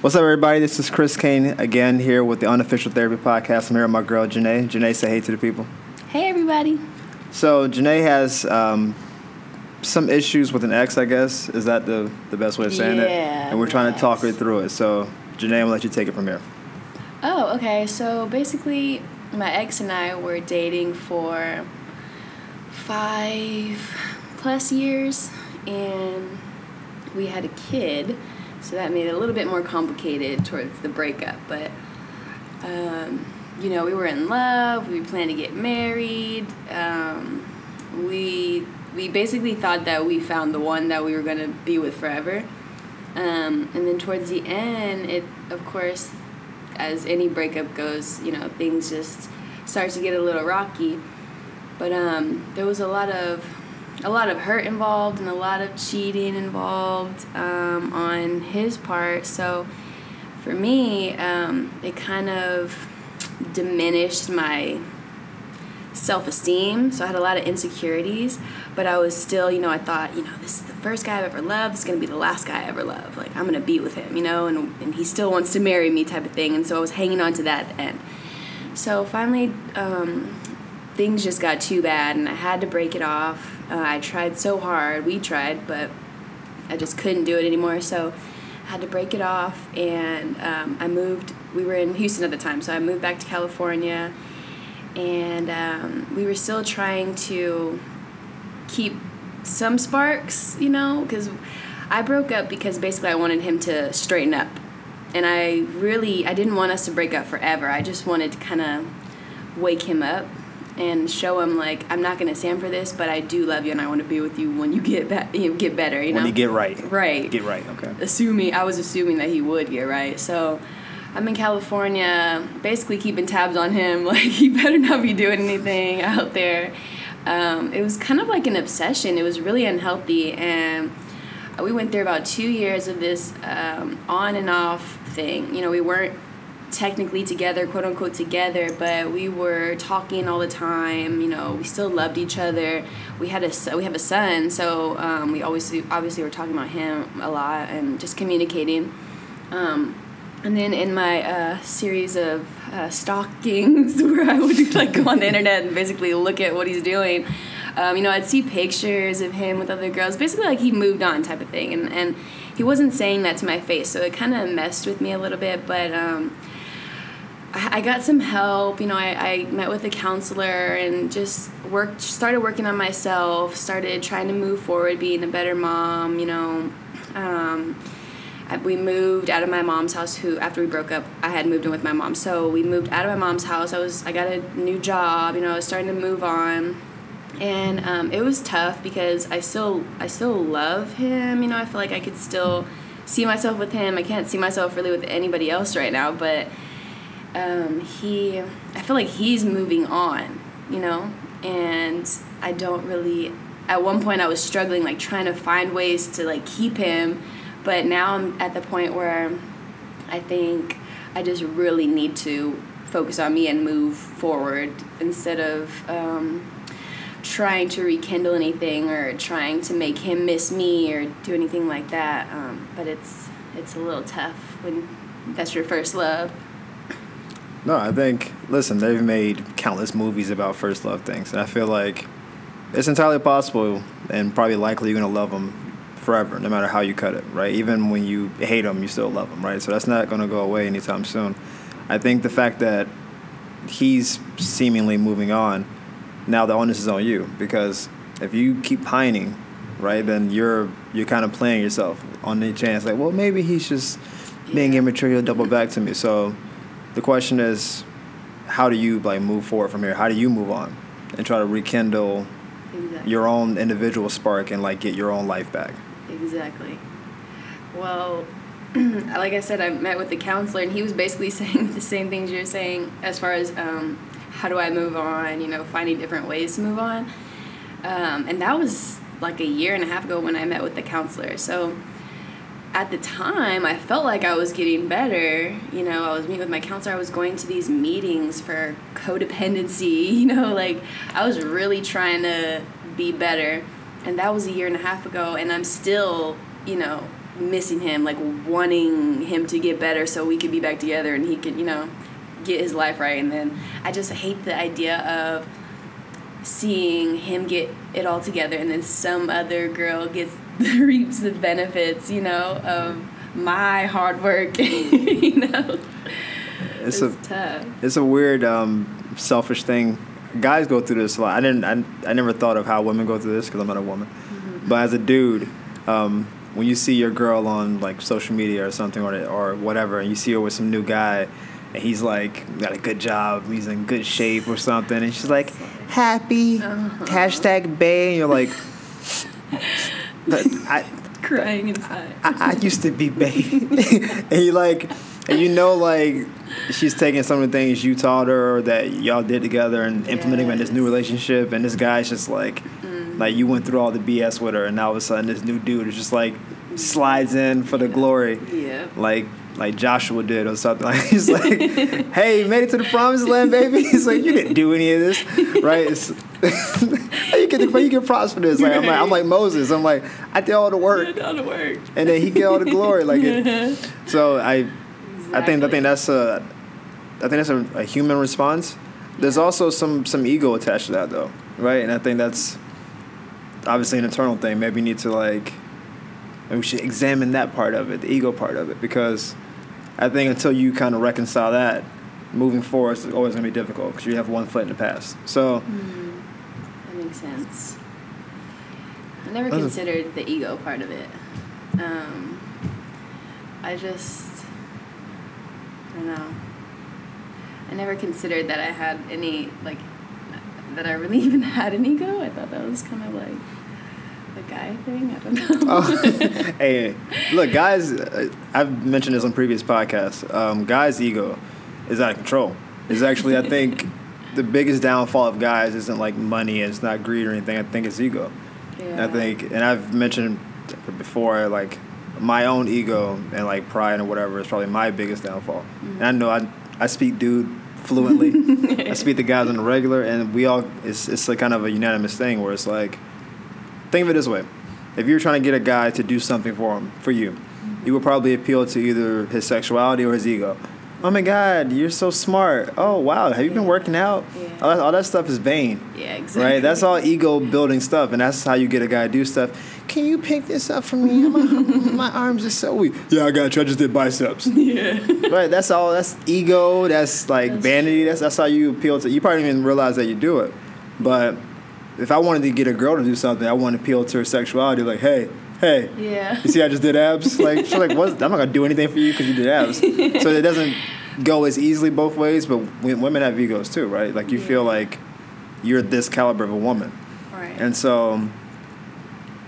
What's up, everybody? This is Chris Kane again here with the Unofficial Therapy Podcast. I'm here with my girl, Janae. Janae, say hey to the people. Hey, everybody. So, Janae has um, some issues with an ex, I guess. Is that the, the best way of saying it? Yeah, And we're trying to talk her through it. So, Janae, I'm going to let you take it from here. Oh, okay. So basically, my ex and I were dating for five plus years, and we had a kid, so that made it a little bit more complicated towards the breakup. But, um, you know, we were in love. We planned to get married. Um, we we basically thought that we found the one that we were gonna be with forever. Um, and then towards the end, it of course, as any breakup goes, you know, things just start to get a little rocky. But um, there was a lot of a lot of hurt involved and a lot of cheating involved um, on his part. So for me, um, it kind of diminished my self esteem. So I had a lot of insecurities, but I was still, you know, I thought, you know, this is the first guy I've ever loved. This is gonna be the last guy I ever love. Like I'm gonna be with him, you know, and and he still wants to marry me, type of thing. And so I was hanging on to that end. So finally, um, things just got too bad, and I had to break it off. Uh, I tried so hard. We tried, but I just couldn't do it anymore. So I had to break it off, and um, I moved. We were in Houston at the time, so I moved back to California, and um, we were still trying to keep some sparks, you know, because I broke up because basically I wanted him to straighten up, and I really I didn't want us to break up forever. I just wanted to kind of wake him up and show him like I'm not gonna stand for this, but I do love you and I want to be with you when you get back, you get better. You know, When you get right. right Get right, okay. assuming I was assuming that he would get right. So I'm in California, basically keeping tabs on him. Like he better not be doing anything out there. Um, it was kind of like an obsession. It was really unhealthy, and we went through about two years of this um, on and off thing. You know, we weren't technically together, quote unquote together, but we were talking all the time. You know, we still loved each other. We had a we have a son, so um, we always obviously were talking about him a lot and just communicating. Um, and then in my uh, series of uh, stalkings, where I would like go on the internet and basically look at what he's doing, um, you know, I'd see pictures of him with other girls, basically like he moved on type of thing, and and he wasn't saying that to my face, so it kind of messed with me a little bit, but. I got some help. You know, I, I met with a counselor and just worked, started working on myself, started trying to move forward, being a better mom. You know, um, we moved out of my mom's house. Who after we broke up, I had moved in with my mom. So we moved out of my mom's house. I was I got a new job. You know, I was starting to move on, and um, it was tough because I still I still love him. You know, I feel like I could still see myself with him. I can't see myself really with anybody else right now, but um, he I feel like he's moving on, you know, and I don't really. At one point, I was struggling, like trying to find ways to like keep him, but now I'm at the point where I think I just really need to focus on me and move forward instead of um, trying to rekindle anything or trying to make him miss me or do anything like that. Um, but it's it's a little tough when that's your first love. No, I think, listen, they've made countless movies about first love things. And I feel like it's entirely possible and probably likely you're going to love them forever, no matter how you cut it, right? Even when you hate them, you still love them, right? So that's not going to go away anytime soon. I think the fact that he's seemingly moving on, now the onus is on you because if you keep pining, right, then you're you're kind of playing yourself on the chance like, well, maybe he's just being immature. He'll double back to me. So the question is, how do you like move forward from here? How do you move on and try to rekindle Exactly. your own individual spark and like get your own life back? Exactly. Well, like I said, I met with the counselor, and he was basically saying the same things you're saying as far as um, how do I move on, you know, finding different ways to move on. Um, and that was like a year and a half ago when I met with the counselor. So at the time, I felt like I was getting better. You know, I was meeting with my counselor, I was going to these meetings for codependency, you know, like I was really trying to be better. And that was a year and a half ago, and I'm still, you know, missing him, like wanting him to get better so we could be back together and he could, you know, get his life right. And then I just hate the idea of seeing him get it all together and then some other girl gets reaps the benefits, you know, of my hard work, you know. It's, It's a tough. it's a weird um, selfish thing. Guys go through this a lot. I didn't. I, I never thought of how women go through this because I'm not a woman. Mm-hmm. But as a dude, um, when you see your girl on like social media or something or or whatever, and you see her with some new guy, and he's like got a good job, he's in good shape or something, and she's like happy Uh-huh. hashtag bae, and you're like, but I, Crying inside. I, I used to be bae, and you like, and you know like she's taking some of the things you taught her that y'all did together and implementing them in this new relationship, and this guy's just like, like you went through all the BS with her, and now all of a sudden this new dude is just like slides in for the glory, Yeah. like like Joshua did or something. Like he's like, "Hey, you made it to the promised land, baby." He's like, "You didn't do any of this, right?" It's, you get the, you get props for this. Like I'm like I'm like Moses. I'm like I did all the work, Did all the work. and then he get all the glory. Like it, so I I think I think that's a I think that's a, a human response. There's also some some ego attached to that though, right? And I think that's obviously an internal thing. Maybe you need to like maybe we should examine that part of it, the ego part of it, because I think until you kind of reconcile that, moving forward is always gonna be difficult because you have one foot in the past. So That makes sense. I never a- considered the ego part of it. Um, I just, I don't know. I never considered that I had any, like, that I really even had an ego. I thought that was kind of like a guy thing. I don't know. Oh, hey, look, guys. uh, I've mentioned this on previous podcasts. Um, guys' ego is out of control. It's actually, I think, the biggest downfall of guys isn't like money. and It's not greed or anything. I think it's ego. And I think, and I've mentioned before, like my own ego and like pride and whatever is probably my biggest downfall. And I know I I speak dude fluently. I speak to guys on the regular, and we all it's it's like kind of a unanimous thing where it's like, think of it this way: if you're trying to get a guy to do something for him for you, you would probably appeal to either his sexuality or his ego. Oh my God, you're so smart. Oh wow, have you been working out? Yeah. All, that, all that stuff is vain Yeah, exactly. right? That's all ego building stuff, and that's how you get a guy to do stuff. Can you pick this up for me? My, my arms are so weak. Yeah, I got you. I just did biceps. Yeah. right? That's all. That's ego. That's like That's vanity. That's that's how you appeal to. You probably didn't even realize that you do it, but if I wanted to get a girl to do something, I want to appeal to her sexuality. Like, hey, hey, Yeah. you see, I just did abs. Like, she's like, what? I'm not gonna do anything for you because you did abs. so it doesn't go as easily both ways. But women have egos too, right? Like you feel like you're this caliber of a woman, Right. and so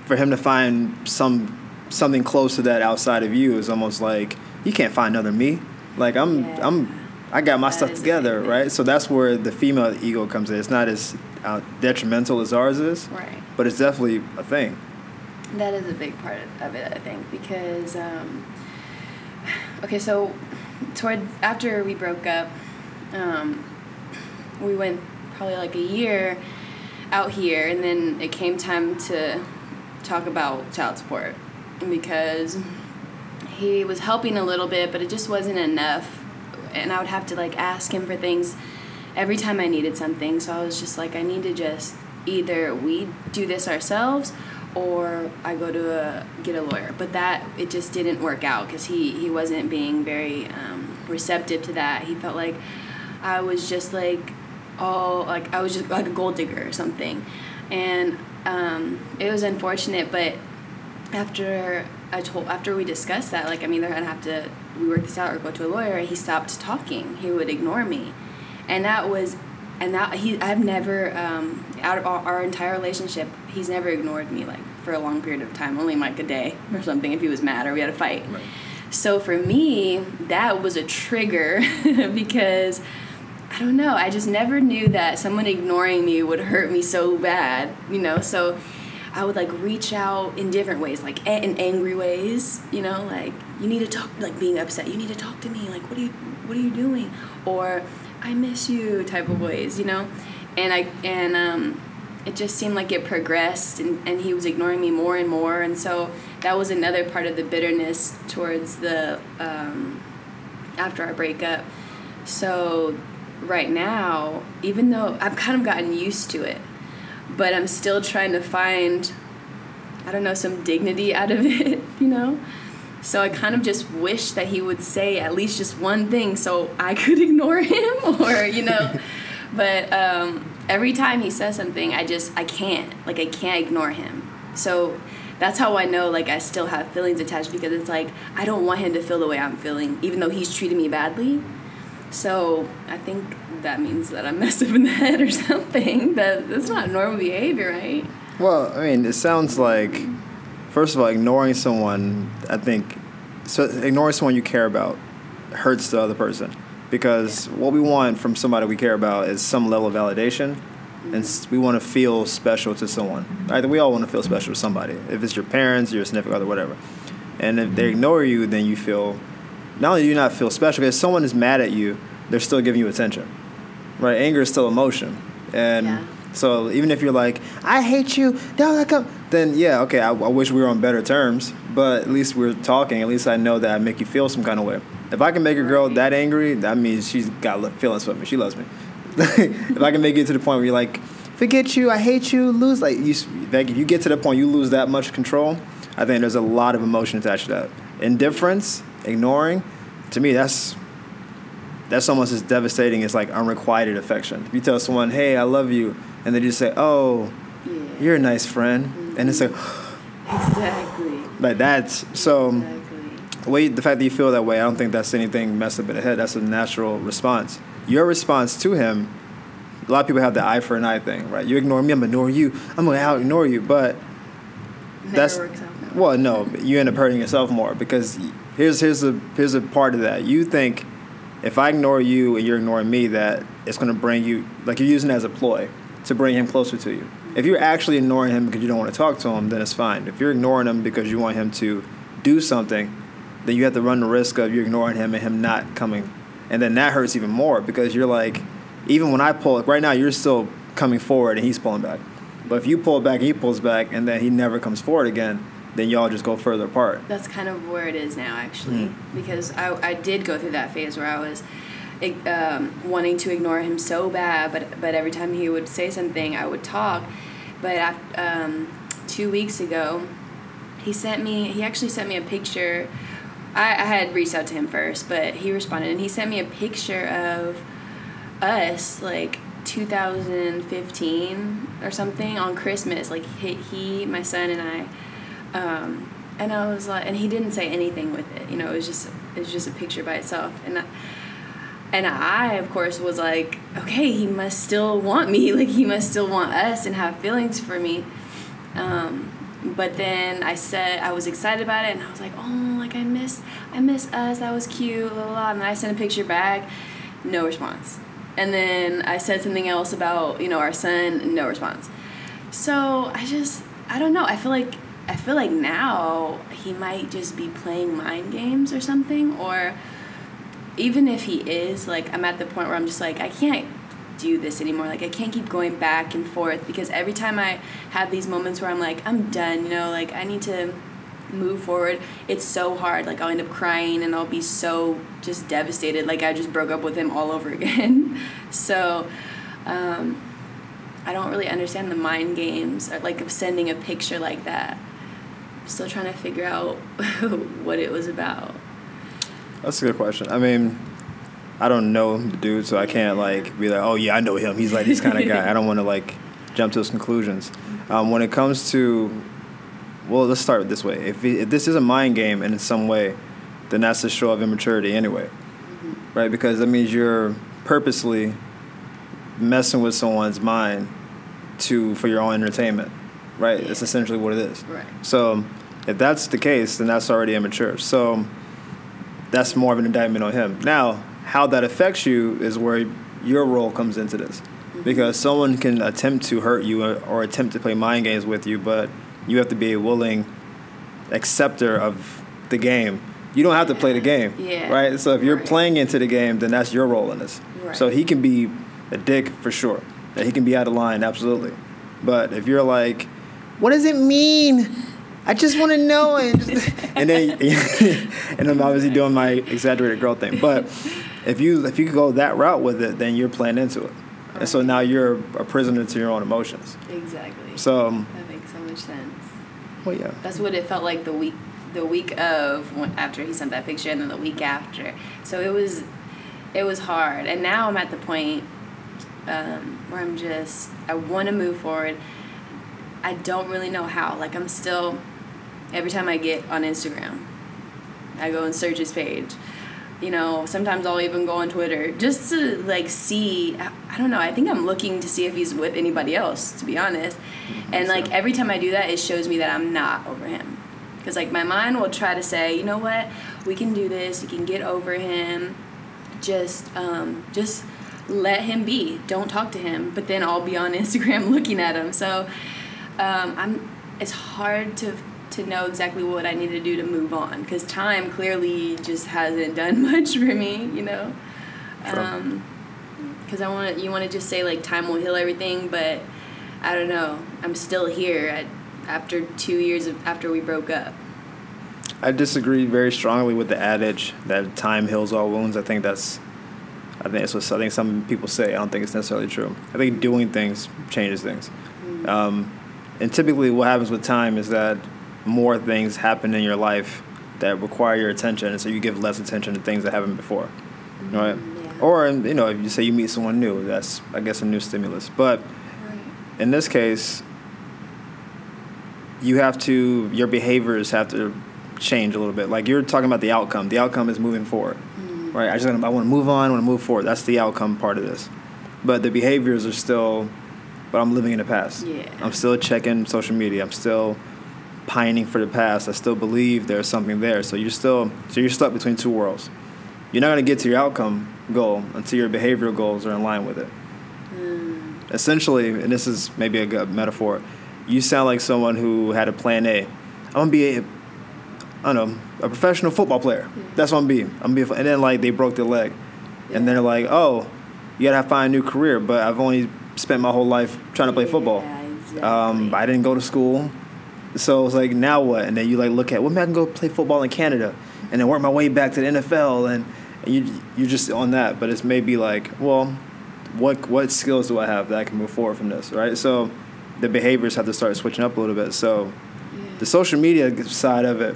for him to find some something close to that outside of you is almost like you can't find another me. Like I'm Yeah. I'm I got my That stuff together, right? So that's where the female ego comes in. It's not as uh, detrimental as ours is, right. but it's definitely a thing. That is a big part of it, I think, because um, okay, so toward after we broke up, um, we went probably like a year out here, and then it came time to talk about child support because he was helping a little bit, but it just wasn't enough, and I would have to like ask him for things every time I needed something. So I was just like, I need to just either we do this ourselves or I go to a, get a lawyer. But that it just didn't work out because he he wasn't being very um, receptive to that. He felt like I was just like all like I was just like a gold digger or something, and um, it was unfortunate. But after I told after we discussed that, like I'm either gonna have to we work this out or go to a lawyer. He stopped talking. He would ignore me, and that was, and that he I've never um, out of our, our entire relationship he's never ignored me like for a long period of time. Only like a day or something if he was mad or we had a fight. Right. So for me, that was a trigger because I don't know. I just never knew that someone ignoring me would hurt me so bad, you know. So I would like reach out in different ways, like a- in angry ways, you know, like you need to talk, like being upset. You need to talk to me, like what are you, what are you doing, or I miss you type of ways, you know. And I and um, it just seemed like it progressed and, and he was ignoring me more and more and so that was another part of the bitterness towards the um, after our breakup so right now even though i've kind of gotten used to it but i'm still trying to find i don't know some dignity out of it you know so i kind of just wish that he would say at least just one thing so i could ignore him or you know but um, every time he says something, I just I can't like I can't ignore him. So that's how I know like I still have feelings attached because it's like I don't want him to feel the way I'm feeling, even though he's treating me badly. So I think that means that I'm messed up in the head or something. That that's not normal behavior, right? Well, I mean, it sounds like first of all, ignoring someone. I think so. Ignoring someone you care about hurts the other person because yeah. what we want from somebody we care about is some level of validation mm-hmm. and we want to feel special to someone right we all want to feel special to somebody if it's your parents your significant other whatever and if they ignore you then you feel not only do you not feel special because someone is mad at you they're still giving you attention right anger is still emotion and yeah. so even if you're like i hate you don't come oh, then yeah okay I, I wish we were on better terms but at least we're talking at least i know that i make you feel some kind of way if I can make a girl that angry, that means she's got feelings for me. She loves me. if I can make it to the point where you're like, forget you, I hate you, lose like you. Like if you get to the point you lose that much control, I think there's a lot of emotion attached to that. Indifference, ignoring, to me that's that's almost as devastating as like unrequited affection. If you tell someone, "Hey, I love you," and they just say, "Oh, yeah. you're a nice friend," mm-hmm. and it's like, exactly. Like that's so. Exactly the way the fact that you feel that way, I don't think that's anything messed up in the head. That's a natural response. Your response to him, a lot of people have the eye for an eye thing, right? You ignore me, I'm gonna ignore you. I'm gonna out ignore you, but Never that's works out. well, no, you end up hurting yourself more because here's here's a here's a part of that. You think if I ignore you and you're ignoring me, that it's gonna bring you like you're using it as a ploy to bring him closer to you. If you're actually ignoring him because you don't want to talk to him, then it's fine. If you're ignoring him because you want him to do something then you have to run the risk of you ignoring him and him not coming. And then that hurts even more because you're like, even when I pull, right now you're still coming forward and he's pulling back. But if you pull back he pulls back and then he never comes forward again, then y'all just go further apart. That's kind of where it is now, actually, mm-hmm. because I, I did go through that phase where I was um, wanting to ignore him so bad, but but every time he would say something, I would talk. But after, um, two weeks ago, he sent me. He actually sent me a picture I, I had reached out to him first, but he responded and he sent me a picture of us like 2015 or something on Christmas. Like he, he my son and I, um, and I was like, and he didn't say anything with it. You know, it was just it was just a picture by itself, and. I, and I, of course, was like, okay, he must still want me. Like, he must still want us and have feelings for me. Um, but then I said I was excited about it, and I was like, oh, like I miss, I miss us. That was cute. Blah, blah, blah. And then I sent a picture back, no response. And then I said something else about you know our son, no response. So I just, I don't know. I feel like I feel like now he might just be playing mind games or something, or even if he is, like I'm at the point where I'm just like I can't do this anymore. Like I can't keep going back and forth because every time I have these moments where I'm like, I'm done, you know, like I need to move forward, it's so hard. Like I'll end up crying and I'll be so just devastated. Like I just broke up with him all over again. so um, I don't really understand the mind games, or like of sending a picture like that. Still trying to figure out what it was about. That's a good question. I mean, I don't know the dude, so I can't like be like, oh yeah, I know him. He's like this kind of guy. I don't want to like jump to those conclusions. Um, when it comes to, well, let's start this way. If, if this is a mind game and in some way, then that's a show of immaturity anyway, mm-hmm. right? Because that means you're purposely messing with someone's mind to for your own entertainment, right? Yeah. essentially what it is. Right. So if that's the case, then that's already immature. So that's more of an indictment on him. Now, how that affects you is where your role comes into this. Mm-hmm. Because someone can attempt to hurt you or, or attempt to play mind games with you, but you have to be a willing acceptor of the game. You don't have to play the game, yeah. right? So if you're right. playing into the game, then that's your role in this. Right. So he can be a dick for sure. He can be out of line, absolutely. But if you're like, what does it mean? I just want to know, and, and then and I'm obviously doing my exaggerated girl thing. But if you if you go that route with it, then you're playing into it, and so now you're a prisoner to your own emotions. Exactly. So, um, that makes so much sense. well, yeah, That's what it felt like the week, the week of when, after he sent that picture, and then the week after. So it was, it was hard. And now I'm at the point um, where I'm just, I want to move forward. I don't really know how. Like I'm still, every time I get on Instagram, I go and search his page. You know, sometimes I'll even go on Twitter just to like see. I don't know. I think I'm looking to see if he's with anybody else. To be honest, and like every time I do that, it shows me that I'm not over him. Because like my mind will try to say, you know what, we can do this. You can get over him. Just, um, just let him be. Don't talk to him. But then I'll be on Instagram looking at him. So, um, I'm. It's hard to to know exactly what I need to do to move on because time clearly just hasn't done much for me. You know. Sure. Um, because I want to, you want to just say like time will heal everything, but I don't know. I'm still here at, after two years of after we broke up. I disagree very strongly with the adage that time heals all wounds. I think that's, I think that's what I think some people say. I don't think it's necessarily true. I think doing things changes things, um, and typically what happens with time is that more things happen in your life that require your attention, and so you give less attention to things that happened before, mm-hmm. right? Yeah. Or you know, if you say you meet someone new, that's I guess a new stimulus. But in this case, you have to your behaviors have to change a little bit. Like you're talking about the outcome. The outcome is moving forward, mm-hmm. right? I just I want to move on. I want to move forward. That's the outcome part of this. But the behaviors are still. But I'm living in the past. Yeah. I'm still checking social media. I'm still pining for the past. I still believe there's something there. So you're still so you're stuck between two worlds. You're not going to get to your outcome goal until your behavioral goals are in line with it. Mm. Essentially, and this is maybe a good metaphor, you sound like someone who had a plan A. I'm gonna be a, I don't know, a professional football player. That's what I'm gonna. I'm gonna be, a, and then like they broke their leg, and they're like, oh, you gotta find a new career. But I've only spent my whole life trying to play football. Yeah, exactly. Um, I didn't go to school, so it's like now what? And then you like look at, well, maybe I can go play football in Canada, and then work my way back to the NFL, and, and you you're just on that. But it's maybe like, well, what what skills do I have that I can move forward from this, right? So the behaviors have to start switching up a little bit. So the social media side of it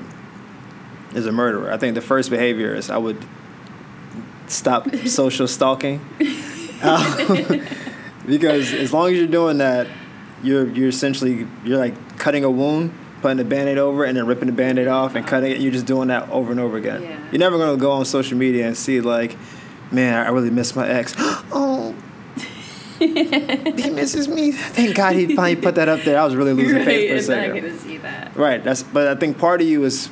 is a murderer. I think the first behavior is I would stop social stalking. Um, because as long as you're doing that, you're you're essentially you're like cutting a wound, putting a band-aid over it, and then ripping the band-aid off and cutting it. You're just doing that over and over again. Yeah. You're never gonna go on social media and see like, man, I really miss my ex. oh. he misses me. Thank God he finally put that up there. I was really losing right, faith for a it's not gonna see that. Right. That's but I think part of you is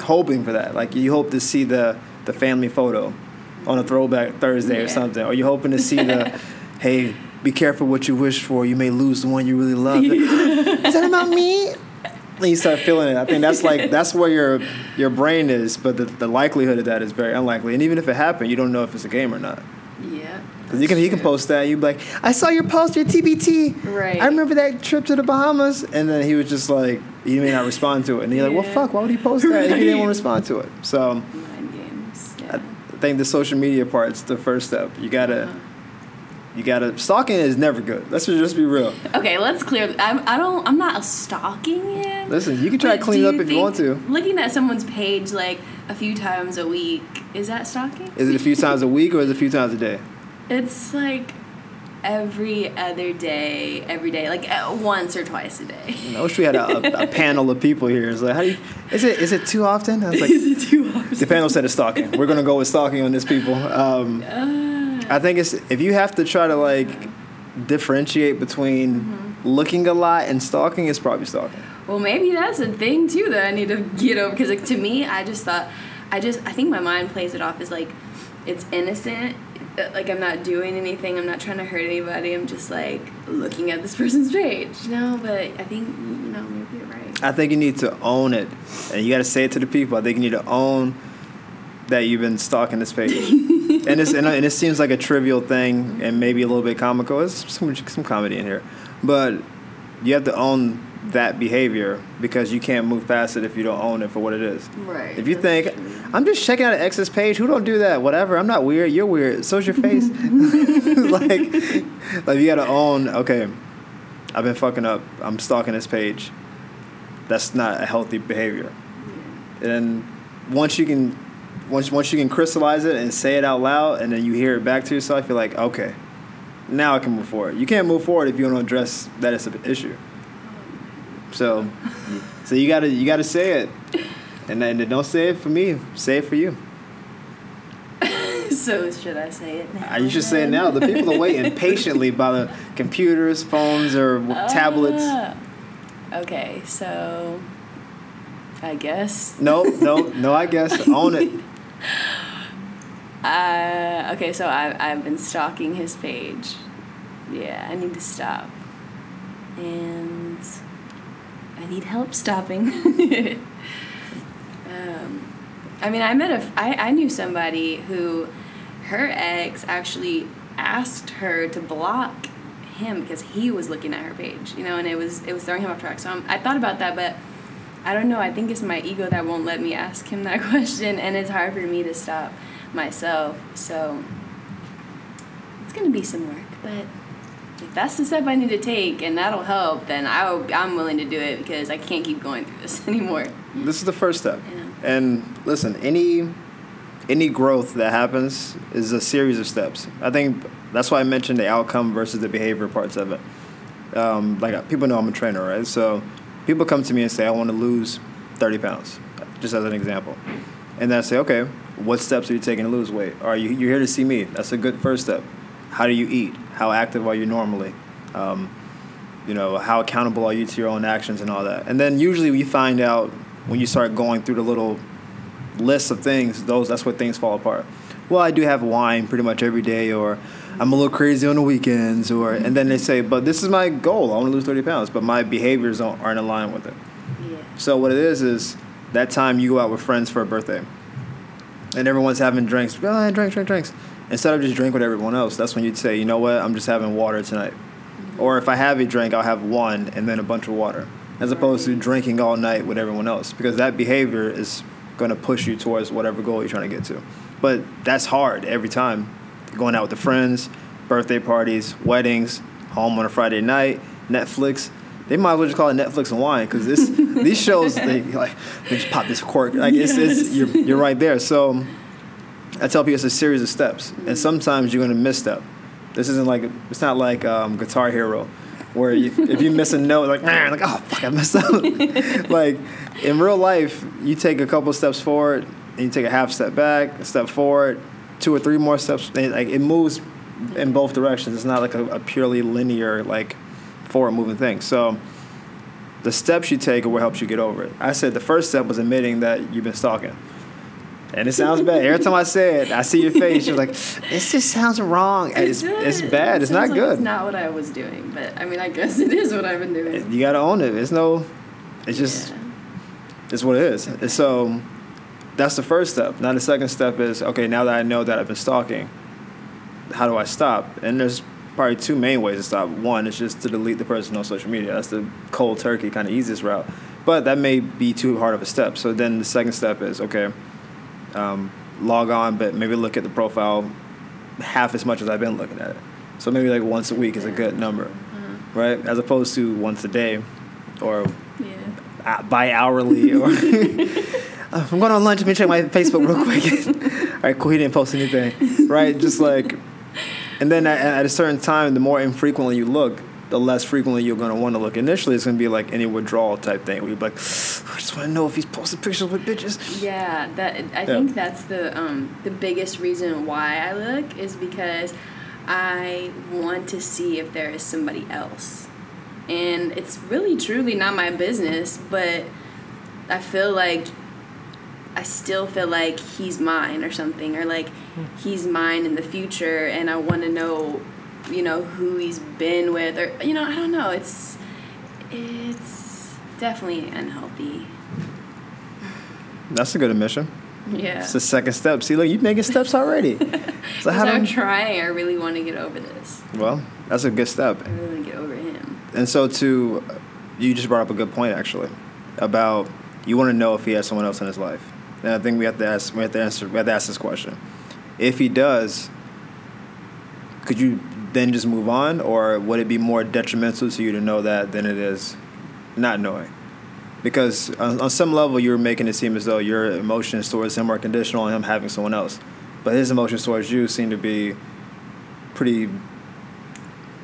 hoping for that. Like you hope to see the the family photo on a throwback Thursday or something, or you're hoping to see the hey, be careful what you wish for. You may lose the one you really love. is that about me? And you start feeling it. I think that's like that's where your your brain is, but the, the likelihood of that is very unlikely. And even if it happened, you don't know if it's a game or not. Yeah. Because you can he can post that, you'd be like, I saw your post, your TBT. Right. I remember that trip to the Bahamas, and then he was just like, he may not respond to it, and you're like, well, fuck, why would he post that if he didn't Right. want to respond to it? So Mind games. Yeah. I think the social media part's the first step. You gotta, Uh-huh. You gotta. Stalking is never good. Let's just be real. Okay, let's clear. I'm, I don't. I'm not a stalking him. Listen, you can try to clean it up if you want to. Looking at someone's page like a few times a week is that stalking? Is it a few times a week or is it a few times a day? It's like every other day, every day, like uh, once or twice a day. I wish we had a, a, a panel of people here. It's like, how do you? Is it is it too often? I was like, is it too hours? the panel said it's stalking. We're gonna go with stalking on this, people. Um, I think it's if you have to try to like differentiate between Mm-hmm. looking a lot and stalking, it's probably stalking. Well, maybe that's a thing too that I need to get over. Because like, to me, I just thought, I just, I think my mind plays it off as like, it's innocent. uh, Like I'm not doing anything. I'm not trying to hurt anybody. I'm just like looking at this person's page. No, but I think you know maybe you're right. I think you need to own it, and you got to say it to the people. I think you need to own that you've been stalking this page, and it's and, and it seems like a trivial thing and maybe a little bit comical. There's some some comedy in here, but you have to own that behavior because you can't move past it if you don't own it for what it is. Right. If you think I'm just checking out an ex's page, who don't do that? Whatever. I'm not weird. You're weird. So's your face. like, like you gotta own. Okay, I've been fucking up. I'm stalking this page. That's not a healthy behavior. And once you can, once once you can crystallize it and say it out loud, and then you hear it back to yourself, you're like, okay, now I can move forward. You can't move forward if you don't address that as an issue. So, so you gotta you gotta say it, and then don't say it for me. Say it for you. so should I say it now? Uh, You should say it now. The people are waiting patiently by the computers, phones, or w- tablets. Okay, so I guess. No, no, no. I guess own it. Uh, okay, so I, I've been stalking his page. Yeah, I need to stop. And I need help stopping. um, I mean, I met a, I, I knew somebody who her ex actually asked her to block him because he was looking at her page, you know, and it was it was throwing him off track. So I'm, I thought about that, but I don't know. I think it's my ego that won't let me ask him that question, and it's hard for me to stop myself. So it's gonna be some work, but if that's the step I need to take and that'll help, then I'll, I'm willing to do it because I can't keep going through this anymore. This is the first step. Yeah. And listen, any any growth that happens is a series of steps. I think that's why I mentioned the outcome versus the behavior parts of it. Um, like uh, people know I'm a trainer, right? So people come to me and say, I want to lose 30 pounds, just as an example. And then I say, okay, what steps are you taking to lose weight? Are you you're here to see me? That's a good first step. How do you eat? How active are you normally? Um, you know, how accountable are you to your own actions and all that? And then usually we find out when you start going through the little list of things, those that's where things fall apart. Well, I do have wine pretty much every day, or I'm a little crazy on the weekends, or and then they say, but this is my goal. I want to lose 30 pounds, but my behaviors don't, aren't in line with it. Yeah. So what it is is that time you go out with friends for a birthday, and everyone's having drinks. Oh, drink, drink, drinks. Instead of just drink with everyone else, that's when you'd say, you know what, I'm just having water tonight. Mm-hmm. Or if I have a drink, I'll have one and then a bunch of water, as opposed to drinking all night with everyone else, because that behavior is going to push you towards whatever goal you're trying to get to. But that's hard every time. Going out with the friends, birthday parties, weddings, home on a Friday night, Netflix. They might as well just call it Netflix and wine because this these shows they like they just pop this cork like it's, it's you're, you're right there. So I tell people it's a series of steps, and sometimes you're gonna misstep. This isn't like it's not like um, Guitar Hero, where you, if you miss a note, like man, like oh fuck, I messed up. like in real life, you take a couple steps forward, and you take a half step back, a step forward, two or three more steps. And, like it moves in both directions. It's not like a, a purely linear like forward moving thing. So the steps you take are what helps you get over it. I said the first step was admitting that you've been stalking. And it sounds bad. Every time I say it, I see your face. You're like, this just sounds wrong. And It's, it's bad. It It's not like good. It's not what I was doing, but I mean, I guess it is what I've been doing. You gotta own it. It's no, it's just, Yeah. it's what it is. And so that's the first step. Now the second step is okay. Now that I know that I've been stalking, how do I stop? And there's probably two main ways to stop. One is just to delete the person on social media. That's the cold turkey kind of easiest route. But that may be too hard of a step. So then the second step is okay. Um, log on, but maybe look at the profile half as much as I've been looking at it. So maybe like once a week is a good number, right? As opposed to once a day, or Yeah. bi hourly, or I'm going on lunch. Let me check my Facebook real quick. All right, cool. He didn't post anything, right? Just like, and then at, at a certain time, the more infrequently you look, the less frequently you're going to want to look. Initially, it's going to be like any withdrawal type thing where you're like, I just want to know if he's posting pictures with bitches. Yeah, that I think that's the um, the biggest reason why I look is because I want to see if there is somebody else, and it's really truly not my business. But I feel like I still feel like he's mine or something, or like he's mine in the future, and I want to know, you know, who he's been with, or you know, I don't know. It's it's definitely unhealthy. That's a good admission. Yeah. It's the second step. See, look, you're making steps already. So how I'm trying. I really want to get over this. well, that's a good step. I really want to get over him. and so to you just brought up a good point actually about you want to know if he has someone else in his life, and I think we have to ask we have to answer we have to ask this question. If he does, could you then just move on, or would it be more detrimental to you to know that than it is not knowing? Because on, on some level, you're making it seem as though your emotions towards him are conditional on him having someone else, but his emotions towards you seem to be pretty,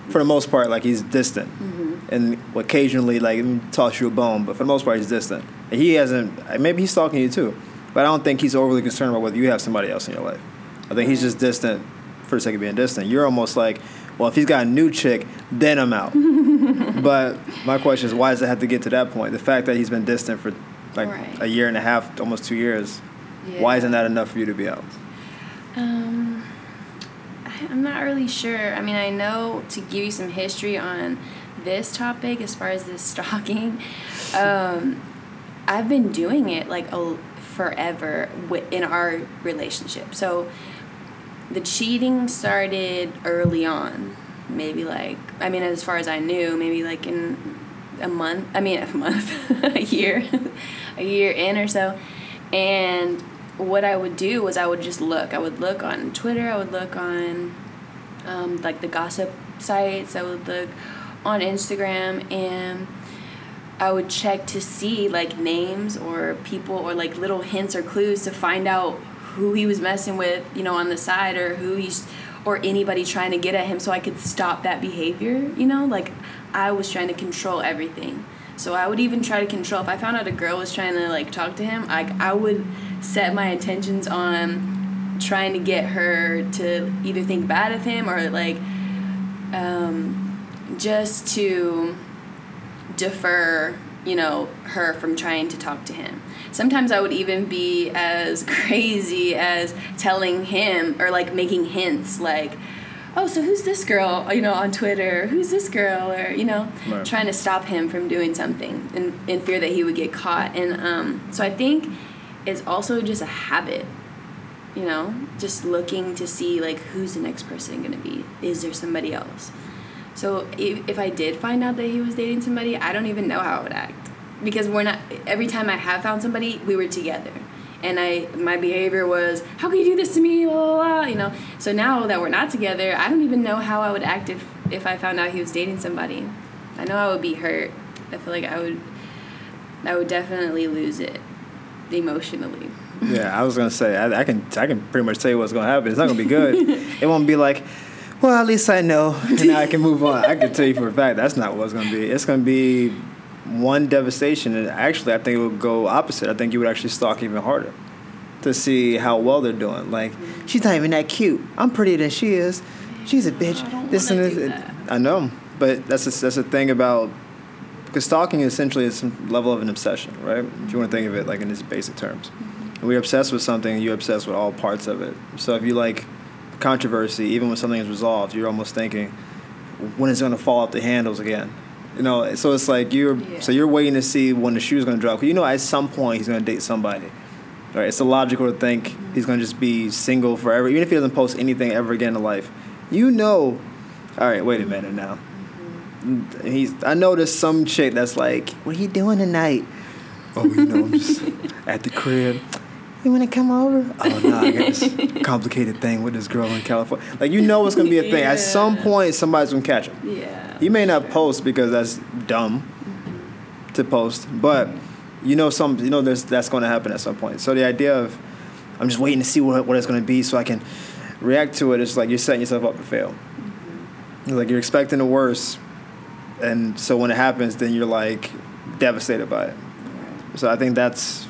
for the most part, like he's distant, Mm-hmm. and occasionally like toss you a bone, but for the most part, he's distant. And he hasn't. Maybe he's stalking you too, but I don't think he's overly concerned about whether you have somebody else in your life. I think he's just distant for the sake of being distant. You're almost like, well, if he's got a new chick, then I'm out. but my question is, why does it have to get to that point? The fact that he's been distant for like Right. a year and a half, almost two years, why isn't that enough for you to be out? Um, I, I'm not really sure. I mean, I know to give you some history on this topic as far as this stalking, um, I've been doing it like a, forever in our relationship. So the cheating started early on. Maybe like, I mean, as far as I knew, maybe like in a month, I mean, a month, a year, a year in or so. And what I would do was I would just look. I would look on Twitter, I would look on um, like the gossip sites, I would look on Instagram, and I would check to see like names or people or like little hints or clues to find out who he was messing with, you know, on the side or who he's or anybody trying to get at him so I could stop that behavior, you know? Like I was trying to control everything. So I would even try to control if I found out a girl was trying to like talk to him, like I would set my intentions on trying to get her to either think bad of him or like um, just to defer, you know, her from trying to talk to him. Sometimes I would even be as crazy as telling him or like making hints like, oh, so who's this girl, you know, on Twitter? Who's this girl? Or, you know, Right. trying to stop him from doing something in, in fear that he would get caught. And um, so I think it's also just a habit you know just looking to see like who's the next person going to be is there somebody else so if, if i did find out that he was dating somebody i don't even know how i would act. Because we're not every time i have found somebody we were together. And i my behavior was how can you do this to me? Blah, blah, blah, you know? So now that we're not together i don't even know how i would act if if i found out he was dating somebody. I know i would be hurt. I feel like i would i would definitely lose it emotionally. Yeah, I was gonna say I, I can I can pretty much tell you what's gonna happen. It's not gonna be good. it won't be like, well, at least I know, and now I can move on. I can tell you for a fact that's not what it's gonna be. It's gonna be one devastation, and actually, I think it would go opposite. I think you would actually stalk even harder to see how well they're doing. Like, she's not even that cute. I'm prettier than she is. She's a bitch. I don't this wanna and do this. that. I know, but that's a, that's a thing about because stalking essentially is some level of an obsession, right? If you want to think of it like in its basic terms. When you're obsessed with something, you're obsessed with all parts of it. So if you like controversy, even when something is resolved, you're almost thinking, when is it going to fall off the handles again? You know, so it's like you're Yeah. so you're waiting to see when the shoe's going to drop. 'Cause you know, at some point he's going to date somebody. Right? It's illogical to think mm-hmm. he's going to just be single forever, even if he doesn't post anything ever again in life. You know, all right, wait a minute now. Mm-hmm. He's. I know there's some chick that's like, "What are you doing tonight?" Oh, you know, I'm just at the crib. You want to come over? Oh no, I got this complicated thing with this girl in California. Like you know, it's gonna be a thing. At some point, somebody's gonna catch him. yeah You may not post because that's dumb to post, but you know some you know there's that's going to happen at some point. So the idea of I'm just waiting to see what what it's going to be so I can react to it. it is like you're setting yourself up to fail. It's Like you're expecting the worst, and so when it happens, then you're like devastated by it. So I think that's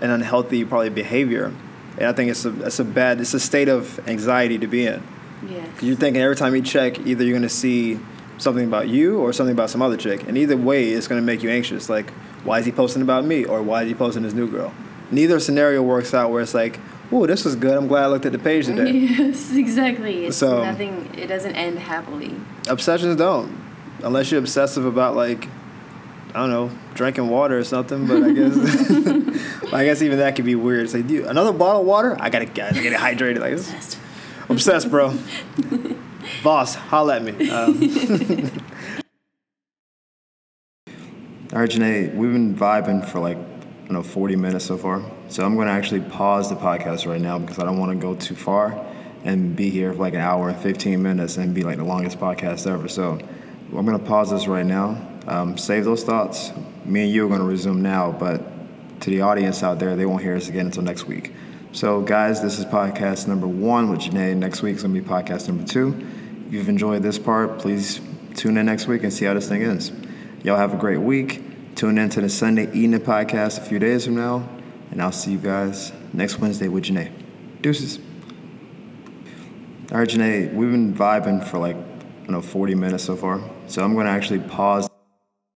an unhealthy probably behavior, and I think it's a it's a bad it's a state of anxiety to be in. yeah You're thinking every time you check, either you're gonna see something about you or something about some other chick, and either way, it's gonna make you anxious. Like, why is he posting about me, or why is he posting his new girl? Neither scenario works out where it's like, "Ooh, this was good. I'm glad I looked at the page today." Yes, exactly. It's So- nothing. It doesn't end happily. Obsessions don't, unless you're obsessive about like, I don't know, drinking water or something. But I guess, I guess even that could be weird. It's like, dude, another bottle of water? I gotta, gotta get hydrated. Like, this- obsessed, bro. Boss, holla at me. Um, All right, Janae, we've been vibing for like, you know, 40 minutes so far. So I'm going to actually pause the podcast right now because I don't want to go too far and be here for like an hour and 15 minutes and be like the longest podcast ever. So I'm going to pause this right now. Um, save those thoughts. Me and you are going to resume now, but to the audience out there, they won't hear us again until next week. So, guys, this is podcast number one with Janae. Next week's going to be podcast number two. If you've enjoyed this part, please tune in next week and see how this thing is. Y'all have a great week. Tune in to the Sunday Evening podcast a few days from now, and I'll see you guys next Wednesday with Janae. Deuces. All right, Janae, we've been vibing for like, you know, 40 minutes so far. So I'm going to actually pause